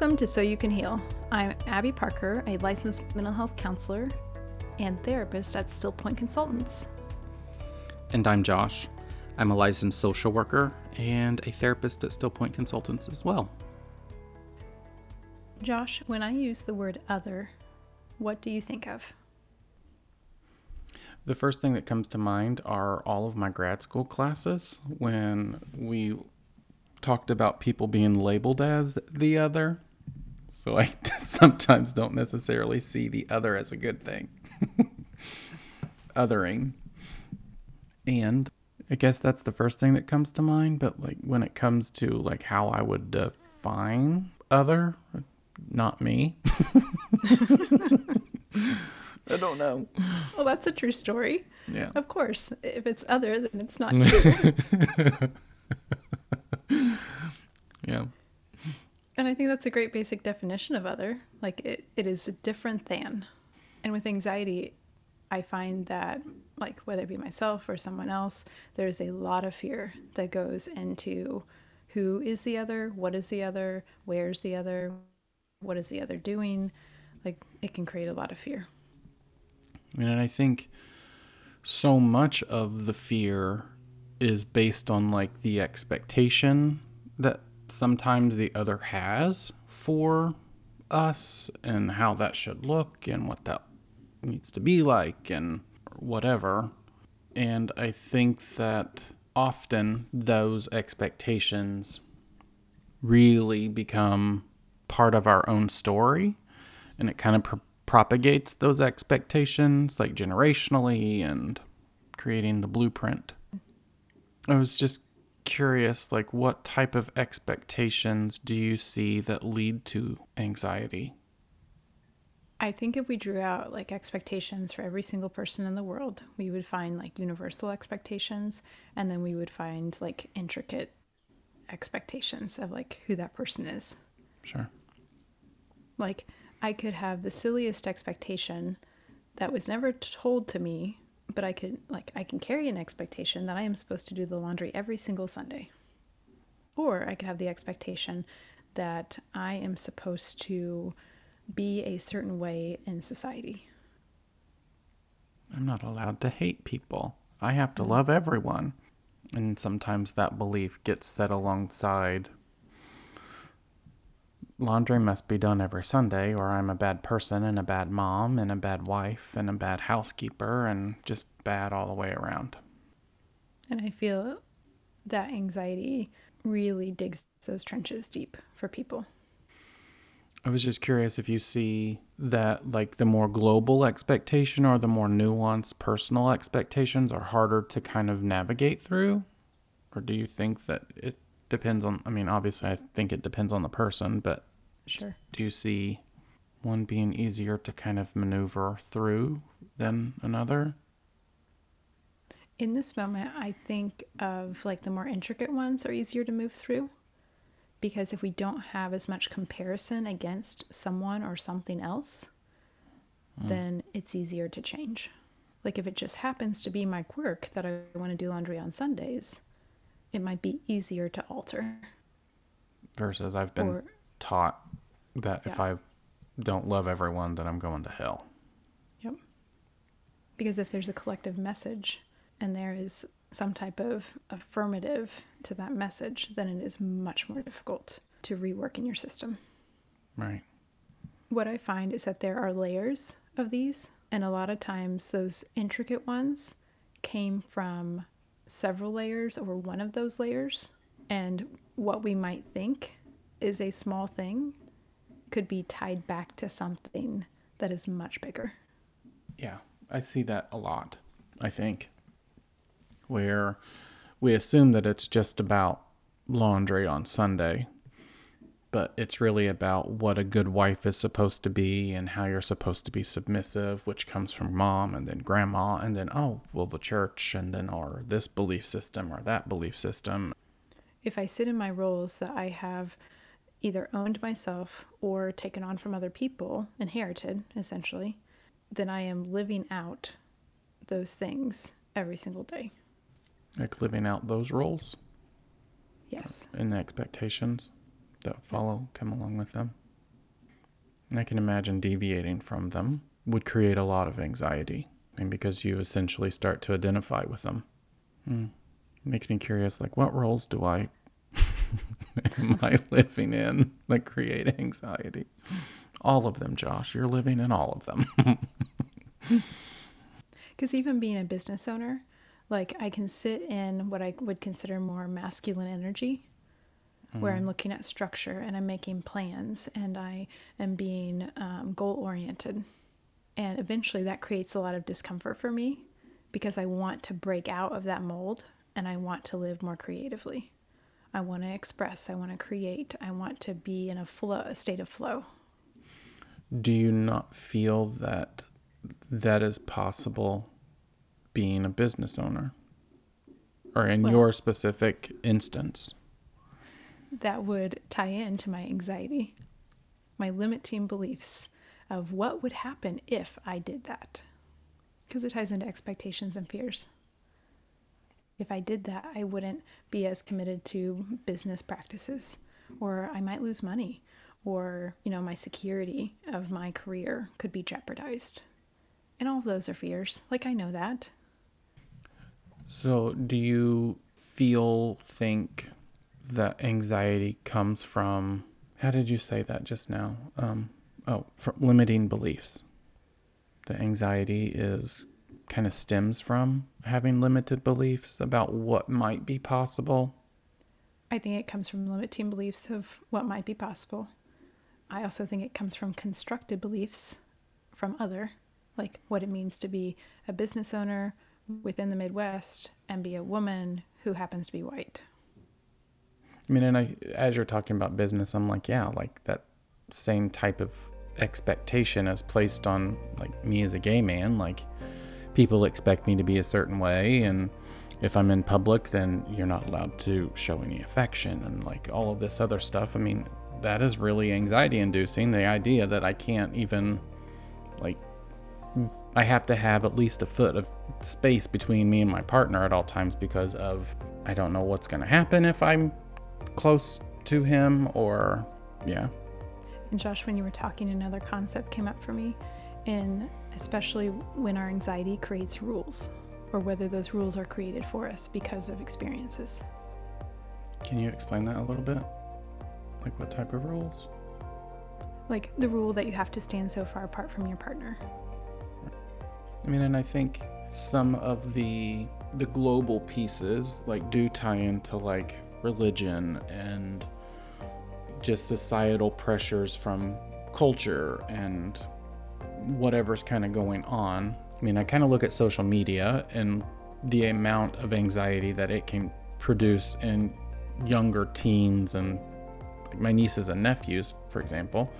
Welcome to So You Can Heal. I'm Abby Parker, a licensed mental health counselor and therapist at Still Point Consultants. And I'm Josh. I'm a licensed social worker and a therapist at Still Point Consultants as well. Josh, when I use the word other, what do you think of? The first thing that comes to mind are all of my grad school classes when we talked about people being labeled as the other. So I sometimes don't necessarily see the other as a good thing. Othering. And I guess that's the first thing that comes to mind, but like when it comes to like how I would define other, not me. I don't know. Well, that's a true story. Yeah. Of course. If it's other, then it's not you. yeah. And I think that's a great basic definition of other. Like it, it is different than. And with anxiety, I find that, like, whether it be myself or someone else, there's a lot of fear that goes into who is the other, what is the other, where's the other, what is the other doing. Like, it can create a lot of fear. And I think so much of the fear is based on like the expectation that sometimes the other has for us and how that should look and what that needs to be like and whatever. And I think that often those expectations really become part of our own story and it kind of pro- propagates those expectations like generationally and creating the blueprint. I was just curious like what type of expectations do you see that lead to anxiety? I think if we drew out like expectations for every single person in the world, we would find like universal expectations and then we would find like intricate expectations of like who that person is. Sure. Like I could have the silliest expectation that was never told to me, but I could like I can carry an expectation that I am supposed to do the laundry every single Sunday. Or I could have the expectation that I am supposed to be a certain way in society. I'm not allowed to hate people. I have to mm. love everyone. And sometimes that belief gets set alongside laundry must be done every Sunday, or I'm a bad person and a bad mom and a bad wife and a bad housekeeper and just bad all the way around. And I feel that anxiety really digs those trenches deep for people. I was just curious if you see that like the more global expectation or the more nuanced personal expectations are harder to kind of navigate through? Or do you think that it depends on I mean obviously I think it depends on the person, but Sure. do you see one being easier to kind of maneuver through than another? In this moment, I think of like the more intricate ones are easier to move through because if we don't have as much comparison against someone or something else, hmm. then it's easier to change. Like if it just happens to be my quirk that I want to do laundry on Sundays, it might be easier to alter. Versus I've been Or- taught that if I don't love everyone, then I'm going to hell. Yep. Because if there's a collective message and there is some type of affirmative to that message, then it is much more difficult to rework in your system. Right. What I find is that there are layers of these, and a lot of times those intricate ones came from several layers or one of those layers. And what we might think is a small thing could be tied back to something that is much bigger. Yeah, I see that a lot, I think, where we assume that it's just about laundry on Sunday, but it's really about what a good wife is supposed to be and how you're supposed to be submissive, which comes from mom and then grandma, and then, oh, well, the church, and then, or this belief system or that belief system. if I sit in my roles that I have either owned myself or taken on from other people, inherited essentially, then I am living out those things every single day. Like living out those roles Yes. and the expectations that follow, come along with them. I can imagine deviating from them would create a lot of anxiety. And because you essentially start to identify with them. Hmm. Makes me curious like, what roles do I am I living in that create anxiety? All of them, Josh. You're living in all of them. Because even being a business owner, like I can sit in what I would consider more masculine energy, where I'm looking at structure and I'm making plans and I am being um, goal oriented. And eventually that creates a lot of discomfort for me because I want to break out of that mold and I want to live more creatively. I want to express, I want to create, I want to be in a flow, a state of flow. Do you not feel that that is possible being a business owner? Or in Well- your specific instance? That would tie into my anxiety, my limiting beliefs of what would happen if I did that. Because it ties into expectations and fears. If I did that, I wouldn't be as committed to business practices, or I might lose money, or, you know, my security of my career could be jeopardized. And all of those are fears. Like, I know that. So, do you feel, think that anxiety comes from, how did you say that just now? Um, oh, from limiting beliefs. The anxiety is kind of stems from having limited beliefs about what might be possible. I think it comes from limiting beliefs of what might be possible. I also think it comes from constructed beliefs from other, like what it means to be a business owner within the Midwest and be a woman who happens to be white. I mean, and I, as you're talking about business, I'm like, yeah, like that same type of expectation is placed on like me as a gay man. Like people expect me to be a certain way, and if I'm in public, then you're not allowed to show any affection and like all of this other stuff. I mean, that is really anxiety inducing. The idea that I can't even like I have to have at least a foot of space between me and my partner at all times because of I don't know what's going to happen if I'm close to him or yeah. And Josh, when you were talking, another concept came up for me, and especially when our anxiety creates rules, or whether those rules are created for us because of experiences. Can you explain that a little bit? Like what type of rules? Like the rule that you have to stand so far apart from your partner. I mean, and I think some of the the global pieces like do tie into like religion and just societal pressures from culture and whatever's kind of going on. I mean, I kind of look at social media and the amount of anxiety that it can produce in younger teens and my nieces and nephews, for example,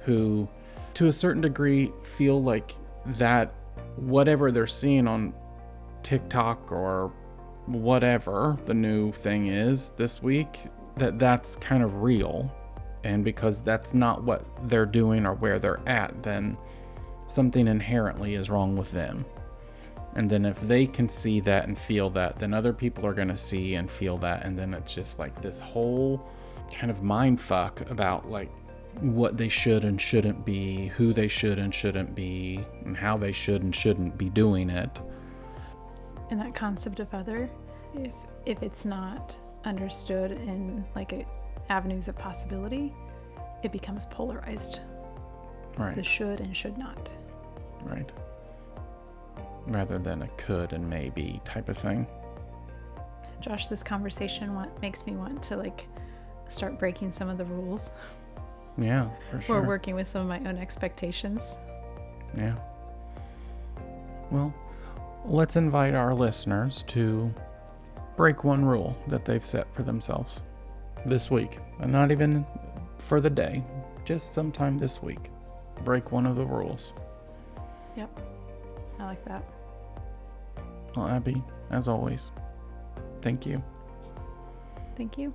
who to a certain degree feel like that whatever they're seeing on TikTok or whatever the new thing is this week that that's kind of real. And because that's not what they're doing or where they're at then something inherently is wrong with them. And then if they can see that and feel that then other people are going to see and feel that. And then it's just like this whole kind of mind fuck about like what they should and shouldn't be, who they should and shouldn't be, and how they should and shouldn't be doing it. And that concept of other if if it's not understood in like a, avenues of possibility it becomes polarized Right. the should and should not Right. Rather than a could and maybe type of thing. josh this conversation want, makes me want to like start breaking some of the rules Yeah, for sure. or working with some of my own expectations Yeah. Well, let's invite our listeners to break one rule that they've set for themselves this week. And not even for the day, just sometime this week. Break one of the rules. yep i like that Well, Abby, as always, thank you. thank you